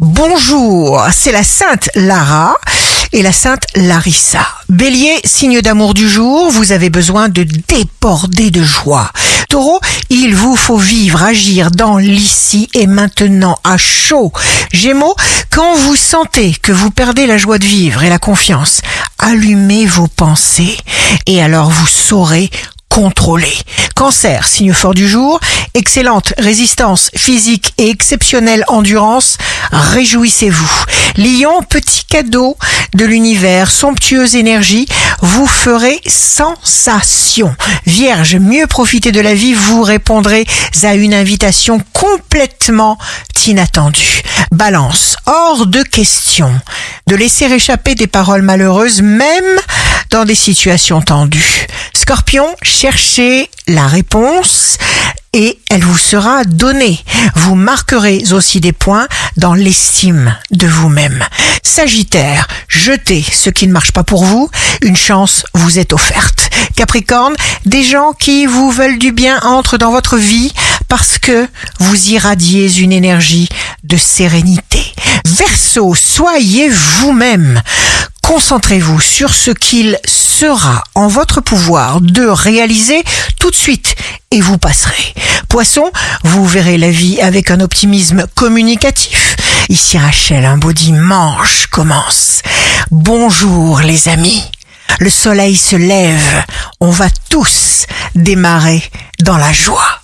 Bonjour, c'est la sainte Lara et la sainte Larissa. Bélier, signe d'amour du jour, vous avez besoin de déborder de joie. Taureau, il vous faut vivre, agir dans l'ici et maintenant à chaud. Gémeaux, quand vous sentez que vous perdez la joie de vivre et la confiance, allumez vos pensées et alors vous saurez contrôler. Cancer, signe fort du jour, excellente résistance physique et exceptionnelle endurance, réjouissez-vous. Lion, petit cadeau de l'univers, somptueuse énergie, vous ferez sensation. Vierge, mieux profiter de la vie, vous répondrez à une invitation complètement inattendue. Balance, hors de question de laisser échapper des paroles malheureuses, même dans des situations tendues. Scorpion, cherchez la réponse et elle vous sera donnée. Vous marquerez aussi des points dans l'estime de vous-même. Sagittaire, jetez ce qui ne marche pas pour vous. Une chance vous est offerte. Capricorne, des gens qui vous veulent du bien entrent dans votre vie parce que vous irradiez une énergie de sérénité. Verseau, soyez vous-même. Concentrez-vous sur ce qu'il sera en votre pouvoir de réaliser tout de suite et vous passerez. Poisson, vous verrez la vie avec un optimisme communicatif. Ici Rachel, un beau dimanche commence. Bonjour les amis. Le soleil se lève. On va tous démarrer dans la joie.